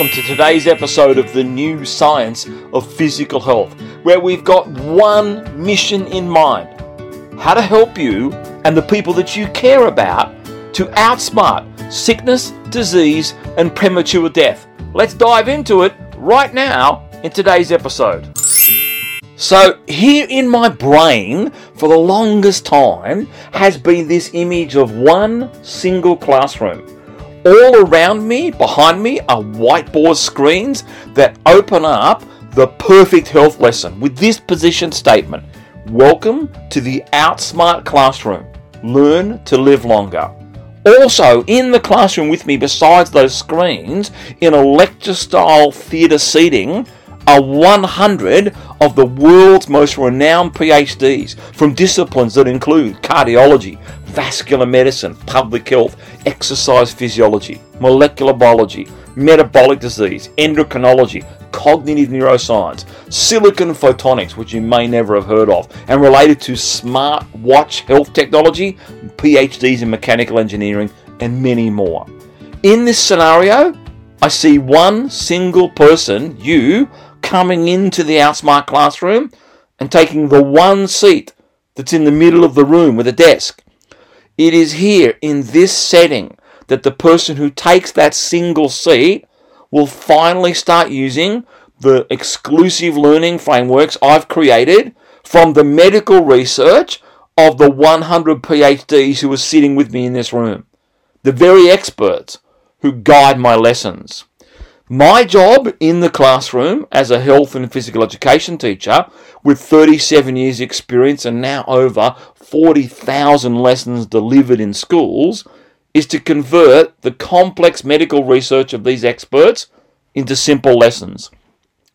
welcome to today's episode of the new science of physical health, where we've got one mission in mind how to help you and the people that you care about to outsmart sickness, disease, and premature death. Let's dive into it right now in today's episode. So, here in my brain for the longest time has been this image of one single classroom all around me, behind me, are whiteboard screens that open up the perfect health lesson with this position statement Welcome to the Outsmart Classroom. Learn to live longer. Also, in the classroom with me, besides those screens, in a lecture style theatre seating, are 100 of the world's most renowned PhDs from disciplines that include cardiology, vascular medicine, public health, exercise physiology, molecular biology, metabolic disease, endocrinology, cognitive neuroscience, silicon photonics, which you may never have heard of, and related to smart watch health technology, PhDs in mechanical engineering, and many more. In this scenario, I see one single person, you, coming into the Outsmart classroom and taking the one seat that's in the middle of the room with a desk. It is here in this setting that the person who takes that single seat will finally start using the exclusive learning frameworks I've created from the medical research of the 100 PhDs who are sitting with me in this room. The very experts who guide my lessons. My job in the classroom as a health and physical education teacher with 37 years experience and now over 40,000 lessons delivered in schools is to convert the complex medical research of these experts into simple lessons.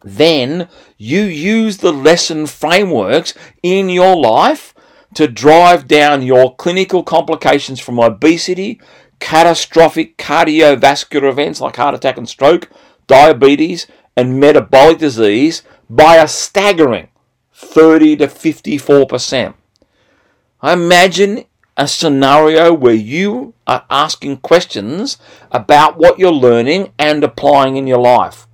Then you use the lesson frameworks in your life to drive down your clinical complications from obesity, catastrophic cardiovascular events like heart attack and stroke, diabetes, and metabolic disease by a staggering 30 to 54%. I imagine a scenario where you are asking questions about what you're learning and applying in your life.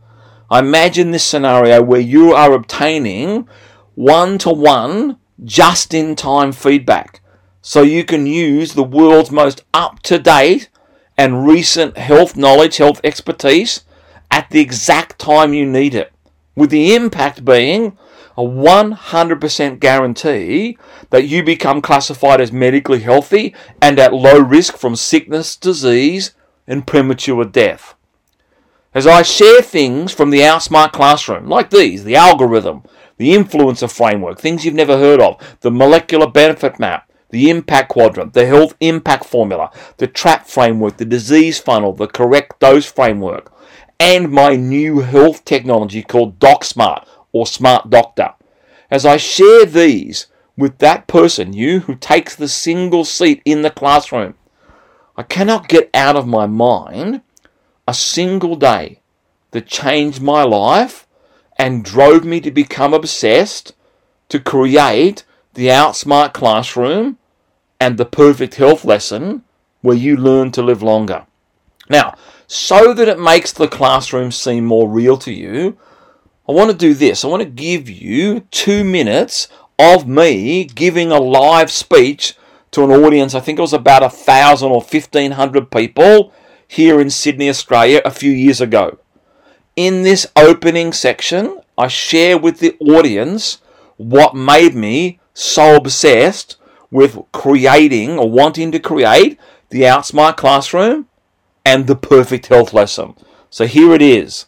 I imagine this scenario where you are obtaining one to one, just in time feedback so you can use the world's most up to date and recent health knowledge, health expertise at the exact time you need it. With the impact being a 100% guarantee that you become classified as medically healthy and at low risk from sickness, disease, and premature death. As I share things from the Outsmart classroom, like these, the algorithm, the influencer framework, things you've never heard of, the molecular benefit map, the impact quadrant, the health impact formula, the trap framework, the disease funnel, the correct dose framework, and my new health technology called DocSmart or Smart Doctor. As I share these with that person, you who takes the single seat in the classroom, I cannot get out of my mind a single day that changed my life and drove me to become obsessed to create the Outsmart classroom and the perfect health lesson where you learn to live longer. Now, so that it makes the classroom seem more real to you, I want to do this. I want to give you two minutes of me giving a live speech to an audience. I think it was about a thousand or fifteen hundred people here in Sydney, Australia, a few years ago. In this opening section, I share with the audience what made me so obsessed with creating or wanting to create the Outsmart Classroom and the perfect health lesson. So here it is.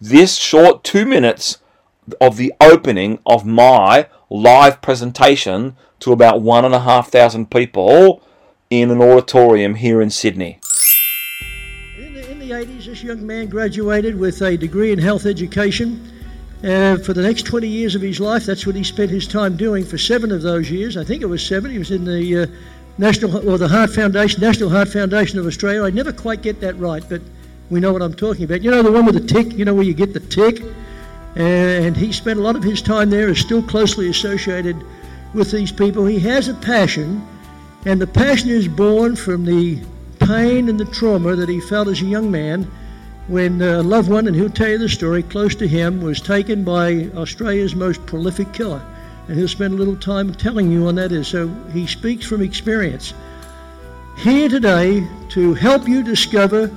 This short two minutes of the opening of my live presentation to about one and a half thousand people in an auditorium here in Sydney. In the, in the 80s, this young man graduated with a degree in health education uh, for the next 20 years of his life, that's what he spent his time doing for seven of those years. I think it was seven. He was in the uh, National or the Heart Foundation, National Heart Foundation of Australia. I never quite get that right, but we know what I'm talking about. You know the one with the tick. You know where you get the tick, and he spent a lot of his time there. Is still closely associated with these people. He has a passion, and the passion is born from the pain and the trauma that he felt as a young man when a loved one, and he'll tell you the story, close to him, was taken by Australia's most prolific killer. And he'll spend a little time telling you on that is. So he speaks from experience. Here today to help you discover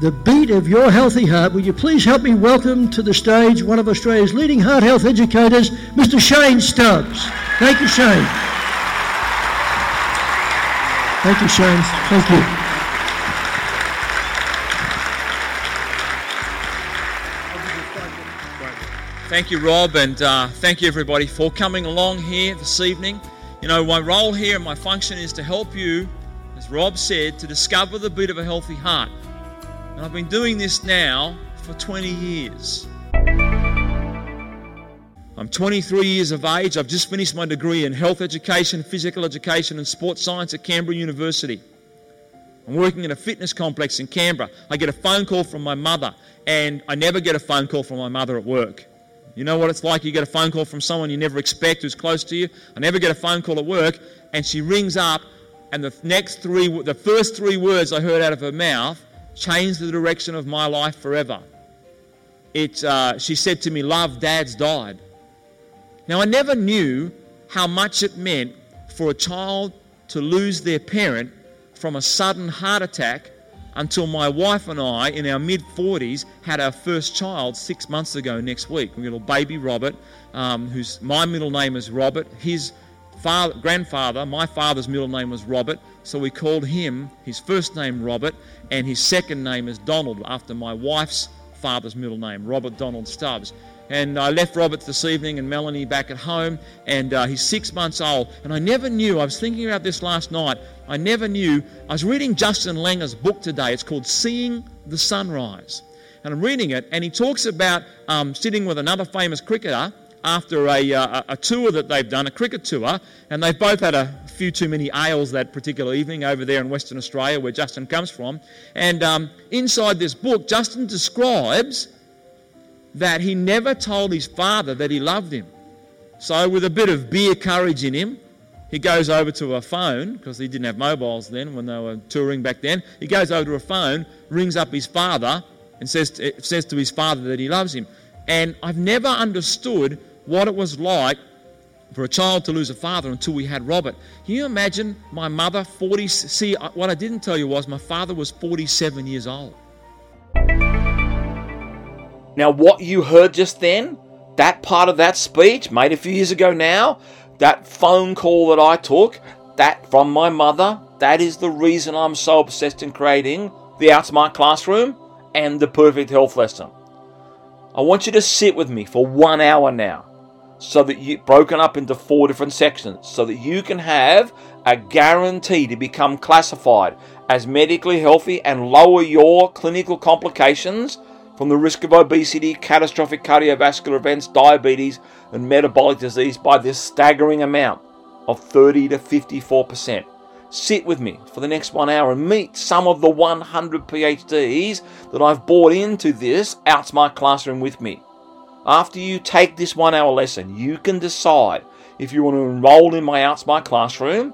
the beat of your healthy heart, will you please help me welcome to the stage one of Australia's leading heart health educators, Mr. Shane Stubbs. Thank you, Shane. Thank you, Shane. Thank you. Thank you, Rob, and uh, thank you, everybody, for coming along here this evening. You know, my role here and my function is to help you, as Rob said, to discover the beat of a healthy heart. And I've been doing this now for 20 years. I'm 23 years of age. I've just finished my degree in health education, physical education, and sports science at Canberra University. I'm working in a fitness complex in Canberra. I get a phone call from my mother, and I never get a phone call from my mother at work. You know what it's like? You get a phone call from someone you never expect who's close to you. I never get a phone call at work, and she rings up, and the next three, the first three words I heard out of her mouth changed the direction of my life forever. It, uh, she said to me, Love, Dad's died. Now, I never knew how much it meant for a child to lose their parent from a sudden heart attack until my wife and I, in our mid 40s, had our first child six months ago next week. A baby Robert, um, whose my middle name is Robert. His father, grandfather, my father's middle name was Robert, so we called him his first name Robert, and his second name is Donald, after my wife's father's middle name, Robert Donald Stubbs. And I left Robert this evening and Melanie back at home, and uh, he's six months old. And I never knew, I was thinking about this last night, I never knew. I was reading Justin Langer's book today. It's called Seeing the Sunrise. And I'm reading it, and he talks about um, sitting with another famous cricketer after a, uh, a tour that they've done, a cricket tour, and they've both had a few too many ales that particular evening over there in Western Australia where Justin comes from. And um, inside this book, Justin describes that he never told his father that he loved him. So, with a bit of beer courage in him, he goes over to a phone, because he didn't have mobiles then when they were touring back then. He goes over to a phone, rings up his father, and says to, says to his father that he loves him. And I've never understood what it was like for a child to lose a father until we had Robert. Can you imagine my mother, 40? See, what I didn't tell you was my father was 47 years old. Now, what you heard just then, that part of that speech made a few years ago now, that phone call that I took, that from my mother, that is the reason I'm so obsessed in creating the Outsmart Classroom and the Perfect Health Lesson. I want you to sit with me for one hour now, so that you broken up into four different sections, so that you can have a guarantee to become classified as medically healthy and lower your clinical complications from the risk of obesity, catastrophic cardiovascular events, diabetes, and metabolic disease by this staggering amount of 30 to 54%. Sit with me for the next one hour and meet some of the 100 PhDs that I've brought into this Outsmart Classroom with me. After you take this one hour lesson, you can decide if you want to enroll in my Outsmart Classroom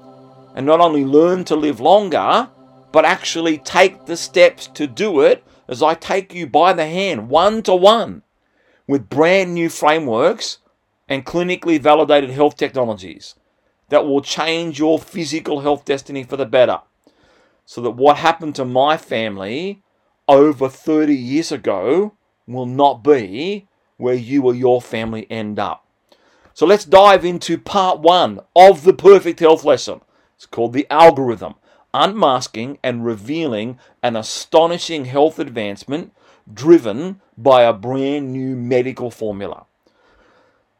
and not only learn to live longer, but actually take the steps to do it as I take you by the hand, one to one, with brand new frameworks and clinically validated health technologies that will change your physical health destiny for the better. So that what happened to my family over 30 years ago will not be where you or your family end up. So let's dive into part one of the perfect health lesson. It's called the algorithm unmasking and revealing an astonishing health advancement driven by a brand new medical formula.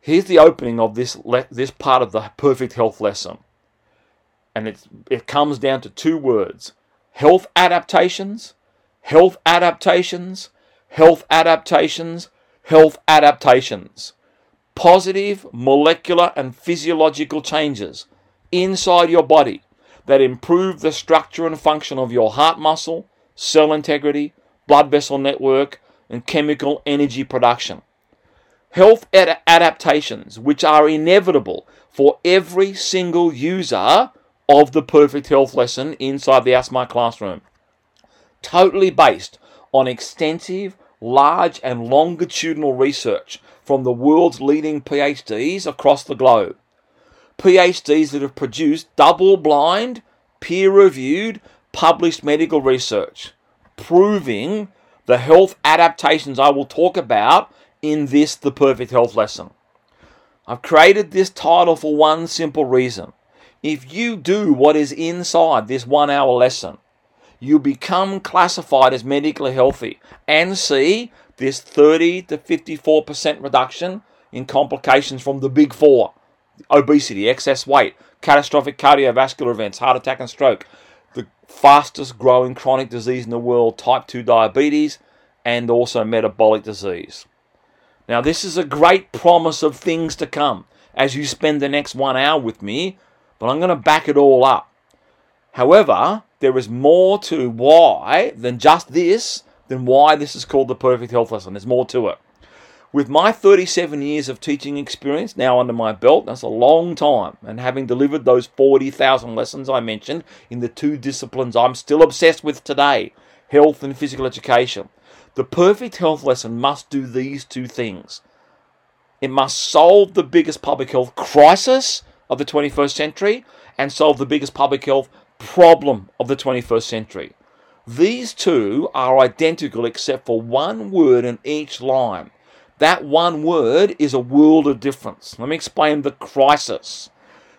Here's the opening of this, le- this part of the perfect health lesson. And it's, it comes down to two words health adaptations, health adaptations, health adaptations, health adaptations. Positive molecular and physiological changes inside your body that improve the structure and function of your heart muscle, cell integrity, blood vessel network, and chemical energy production. Health ad- adaptations, which are inevitable for every single user of the Perfect Health lesson inside the Outsmart Classroom. Totally based on extensive, large, and longitudinal research from the world's leading PhDs across the globe. PhDs that have produced double blind, peer reviewed, published medical research proving the health adaptations I will talk about in this The Perfect Health Lesson. I've created this title for one simple reason. If you do what is inside this one hour lesson, you become classified as medically healthy and see this 30 to 54% reduction in complications from the big four obesity, excess weight, catastrophic cardiovascular events, heart attack and stroke, the fastest growing chronic disease in the world, type 2 diabetes, and also metabolic disease. Now, this is a great promise of things to come as you spend the next one hour with me, but I'm going to back it all up. However, there is more to why than just this, than why this is called the perfect health lesson. There's more to it. With my 37 years of teaching experience now under my belt, that's a long time, and having delivered those 40,000 lessons I mentioned in the two disciplines I'm still obsessed with today health and physical education. The perfect health lesson must do these two things. It must solve the biggest public health crisis of the 21st century and solve the biggest public health problem of the 21st century. These two are identical except for one word in each line. That one word is a world of difference. Let me explain the crisis.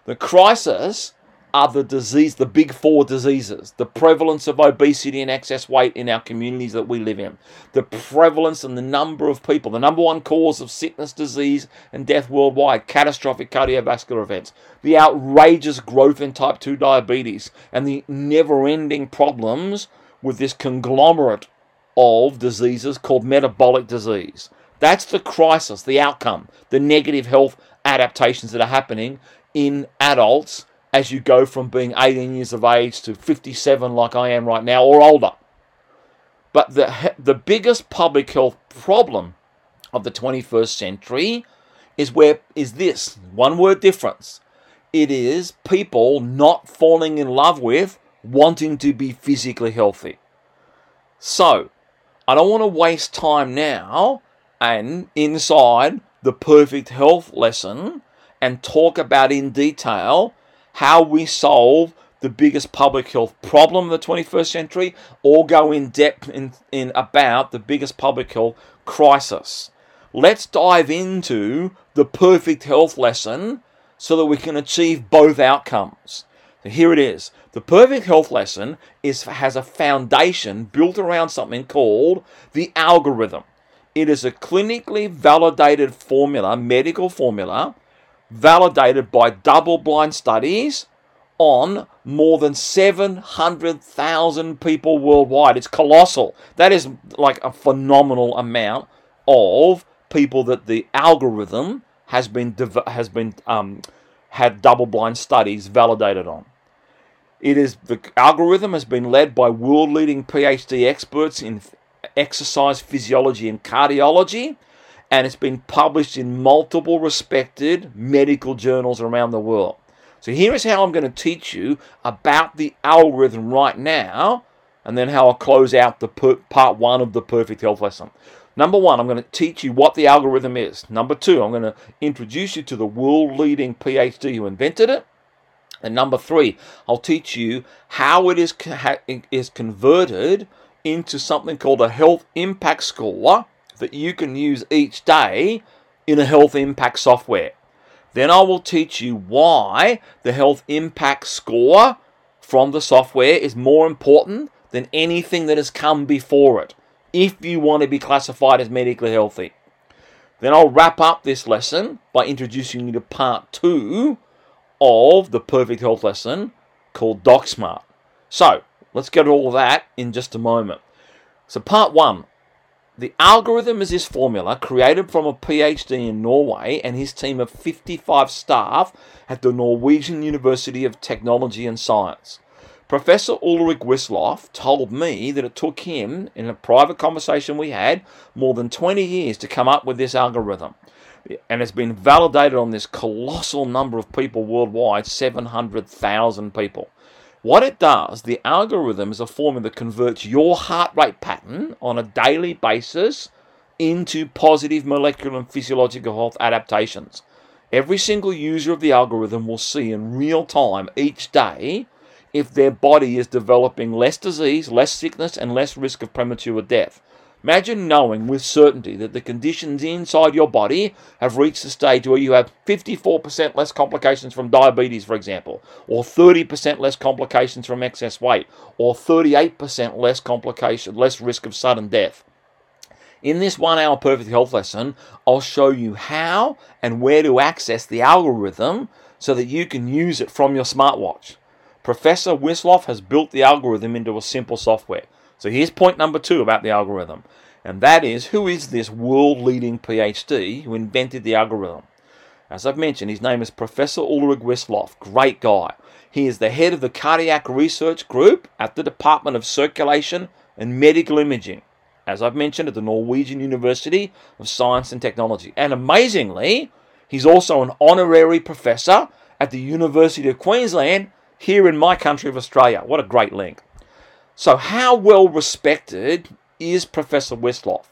The crisis are the disease, the big four diseases, the prevalence of obesity and excess weight in our communities that we live in, the prevalence and the number of people, the number one cause of sickness, disease, and death worldwide, catastrophic cardiovascular events, the outrageous growth in type 2 diabetes, and the never ending problems with this conglomerate of diseases called metabolic disease. That's the crisis, the outcome, the negative health adaptations that are happening in adults as you go from being 18 years of age to 57 like I am right now or older. But the, the biggest public health problem of the 21st century is where is this one word difference. It is people not falling in love with wanting to be physically healthy. So, I don't want to waste time now and inside the perfect health lesson and talk about in detail how we solve the biggest public health problem of the 21st century or go in depth in, in about the biggest public health crisis. Let's dive into the perfect health lesson so that we can achieve both outcomes. So here it is. The perfect health lesson is has a foundation built around something called the algorithm. It is a clinically validated formula, medical formula, validated by double blind studies on more than 700,000 people worldwide. It's colossal. That is like a phenomenal amount of people that the algorithm has been has been um, had double blind studies validated on. It is the algorithm has been led by world leading PhD experts in exercise physiology and cardiology, and it's been published in multiple respected medical journals around the world. So here is how I'm going to teach you about the algorithm right now, and then how I'll close out the per- part one of the perfect health lesson. Number one, I'm going to teach you what the algorithm is. Number two, I'm going to introduce you to the world leading PhD who invented it. And number three, I'll teach you how it is, is converted into something called a health impact score that you can use each day in a health impact software. Then I will teach you why the health impact score from the software is more important than anything that has come before it if you want to be classified as medically healthy. Then I'll wrap up this lesson by introducing you to part two of the perfect health lesson called DocSmart. So, let's get all that in just a moment. So, part one the algorithm is this formula created from a PhD in Norway and his team of 55 staff at the Norwegian University of Technology and Science. Professor Ulrik Wisloff told me that it took him, in a private conversation we had, more than 20 years to come up with this algorithm. And it's been validated on this colossal number of people worldwide 700,000 people. What it does, the algorithm is a formula that converts your heart rate pattern on a daily basis into positive molecular and physiological health adaptations. Every single user of the algorithm will see in real time each day if their body is developing less disease, less sickness, and less risk of premature death. Imagine knowing with certainty that the conditions inside your body have reached a stage where you have 54% less complications from diabetes, for example, or 30% less complications from excess weight, or 38% less complication, less risk of sudden death. In this one hour perfect health lesson, I'll show you how and where to access the algorithm so that you can use it from your smartwatch. Professor Wisloff has built the algorithm into a simple software. So here's point number two about the algorithm, and that is who is this world leading PhD who invented the algorithm? As I've mentioned, his name is Professor Ulrik Wisloff. Great guy. He is the head of the cardiac research group at the Department of Circulation and Medical Imaging, as I've mentioned, at the Norwegian University of Science and Technology. And amazingly, he's also an honorary professor at the University of Queensland here in my country of Australia. What a great link. So, how well respected is Professor Wisloff?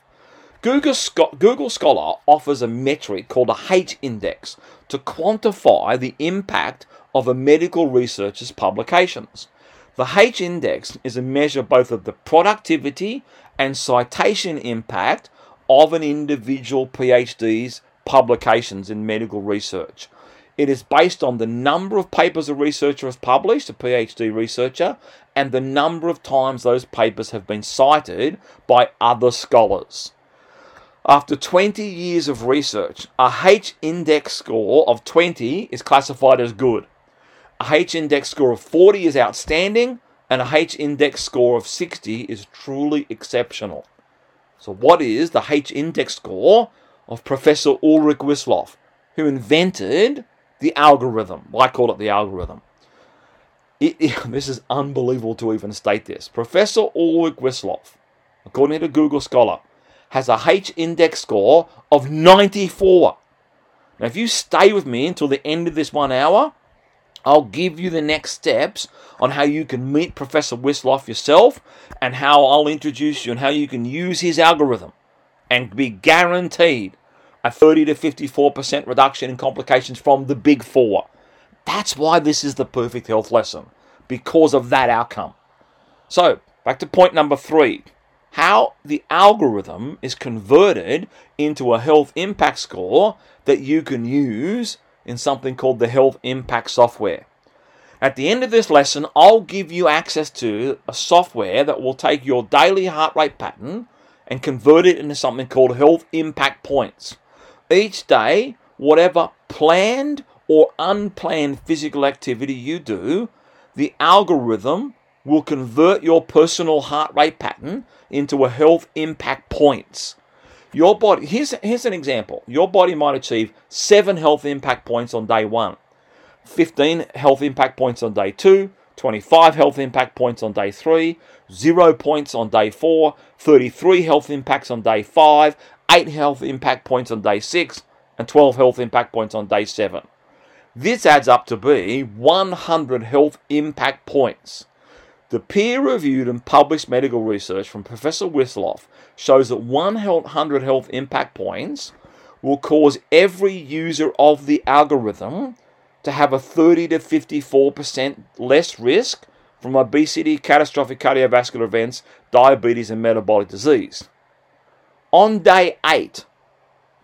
Google, Google Scholar offers a metric called a H index to quantify the impact of a medical researcher's publications. The H index is a measure both of the productivity and citation impact of an individual PhD's publications in medical research. It is based on the number of papers a researcher has published, a PhD researcher, and the number of times those papers have been cited by other scholars. After 20 years of research, a H index score of 20 is classified as good. A H index score of 40 is outstanding, and a H index score of 60 is truly exceptional. So, what is the H index score of Professor Ulrik Wisloff, who invented the algorithm. I call it the algorithm. It, it, this is unbelievable to even state this. Professor Ulrik Wisloff, according to Google Scholar, has a H index score of 94. Now, if you stay with me until the end of this one hour, I'll give you the next steps on how you can meet Professor Wisloff yourself and how I'll introduce you and how you can use his algorithm and be guaranteed a 30 to 54% reduction in complications from the big four. That's why this is the perfect health lesson, because of that outcome. So, back to point number three how the algorithm is converted into a health impact score that you can use in something called the health impact software. At the end of this lesson, I'll give you access to a software that will take your daily heart rate pattern and convert it into something called health impact points. Each day, whatever planned or unplanned physical activity you do, the algorithm will convert your personal heart rate pattern into a health impact points. Your body, here's, here's an example. Your body might achieve seven health impact points on day one, 15 health impact points on day two, 25 health impact points on day three, zero points on day four, 33 health impacts on day five, 8 health impact points on day 6, and 12 health impact points on day 7. This adds up to be 100 health impact points. The peer reviewed and published medical research from Professor Wisloff shows that 100 health impact points will cause every user of the algorithm to have a 30 to 54% less risk from obesity, catastrophic cardiovascular events, diabetes, and metabolic disease on day eight,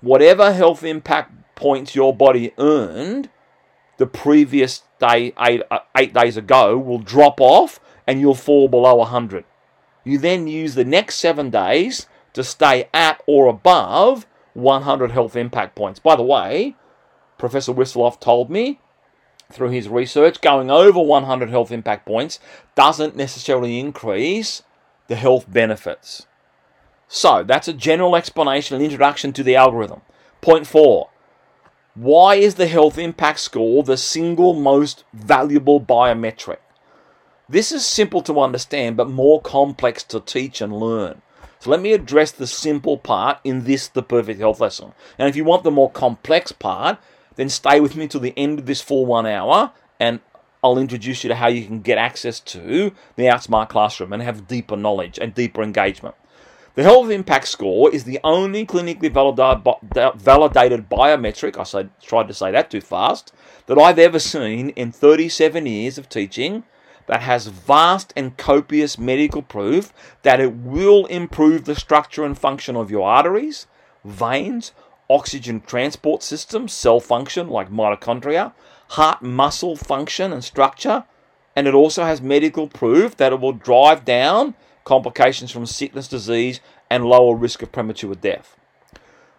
whatever health impact points your body earned the previous day, eight, uh, eight days ago, will drop off and you'll fall below 100. You then use the next seven days to stay at or above 100 health impact points. By the way, Professor Wisloff told me through his research, going over 100 health impact points doesn't necessarily increase the health benefits. So that's a general explanation and introduction to the algorithm. Point four. Why is the health impact score the single most valuable biometric? This is simple to understand but more complex to teach and learn. So let me address the simple part in this the perfect health lesson. And if you want the more complex part, then stay with me till the end of this full one hour and I'll introduce you to how you can get access to the Outsmart Classroom and have deeper knowledge and deeper engagement. The Health Impact Score is the only clinically validated biometric, I said, tried to say that too fast, that I've ever seen in 37 years of teaching that has vast and copious medical proof that it will improve the structure and function of your arteries, veins, oxygen transport system, cell function like mitochondria, heart muscle function and structure, and it also has medical proof that it will drive down complications from sickness, disease, and lower risk of premature death.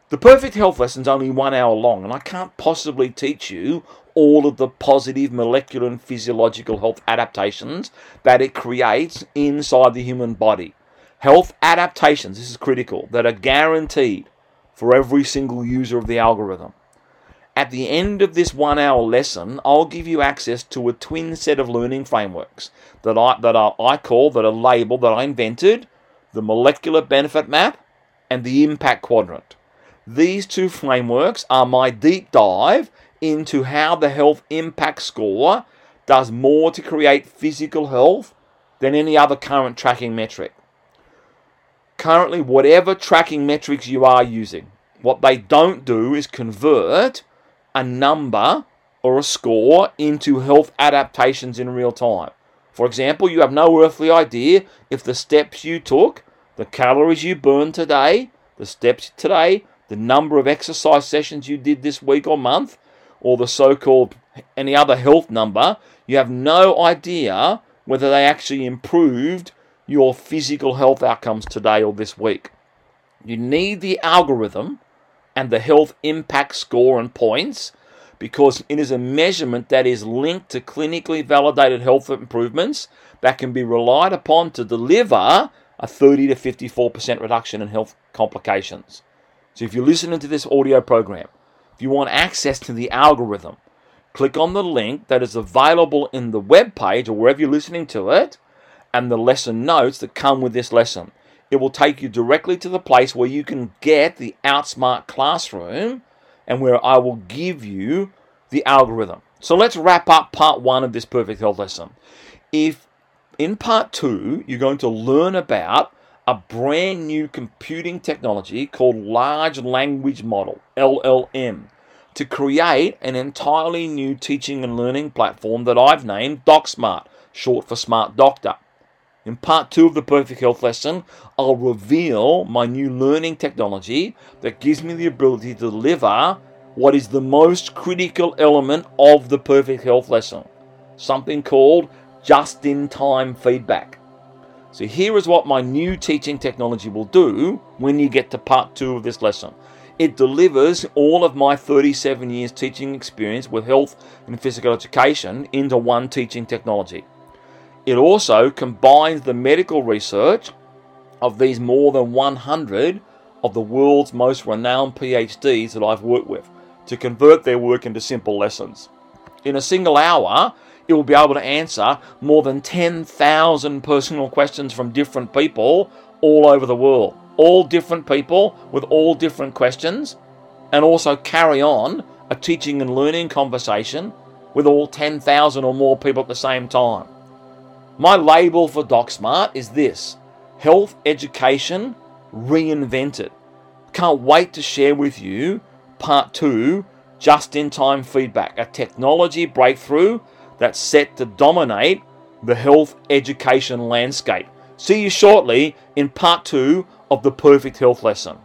The Perfect Health lesson is only one hour long, and I can't possibly teach you all of the positive molecular and physiological health adaptations that it creates inside the human body. Health adaptations, this is critical, that are guaranteed for every single user of the algorithm. At the end of this one hour lesson, I'll give you access to a twin set of learning frameworks that I, that are, I call, that are labeled, that I invented, the molecular benefit map and the impact quadrant. These two frameworks are my deep dive into how the health impact score does more to create physical health than any other current tracking metric. Currently, whatever tracking metrics you are using, what they don't do is convert a number or a score into health adaptations in real time. For example, you have no earthly idea if the steps you took, the calories you burned today, the steps today, the number of exercise sessions you did this week or month, or the so called any other health number, you have no idea whether they actually improved your physical health outcomes today or this week. You need the algorithm and the health impact score and points because it is a measurement that is linked to clinically validated health improvements that can be relied upon to deliver a 30 to 54% reduction in health complications. So if you're listening to this audio program, if you want access to the algorithm, click on the link that is available in the web page or wherever you're listening to it and the lesson notes that come with this lesson. It will take you directly to the place where you can get the Outsmart Classroom and where I will give you the algorithm. So let's wrap up part one of this perfect health lesson. If in part two you're going to learn about a brand new computing technology called Large Language Model, LLM, to create an entirely new teaching and learning platform that I've named DocSmart, short for Smart Doctor. In part two of the Perfect Health lesson, I'll reveal my new learning technology that gives me the ability to deliver what is the most critical element of the Perfect Health lesson something called just in time feedback. So, here is what my new teaching technology will do when you get to part two of this lesson. It delivers all of my 37 years teaching experience with health and physical education into one teaching technology. It also combines the medical research of these more than 100 of the world's most renowned PhDs that I've worked with to convert their work into simple lessons. In a single hour, it will be able to answer more than 10,000 personal questions from different people all over the world. All different people with all different questions, and also carry on a teaching and learning conversation with all 10,000 or more people at the same time. My label for DocSmart is this Health Education Reinvented. Can't wait to share with you part two just in time feedback, a technology breakthrough that's set to dominate the health education landscape. See you shortly in part two of the Perfect Health Lesson.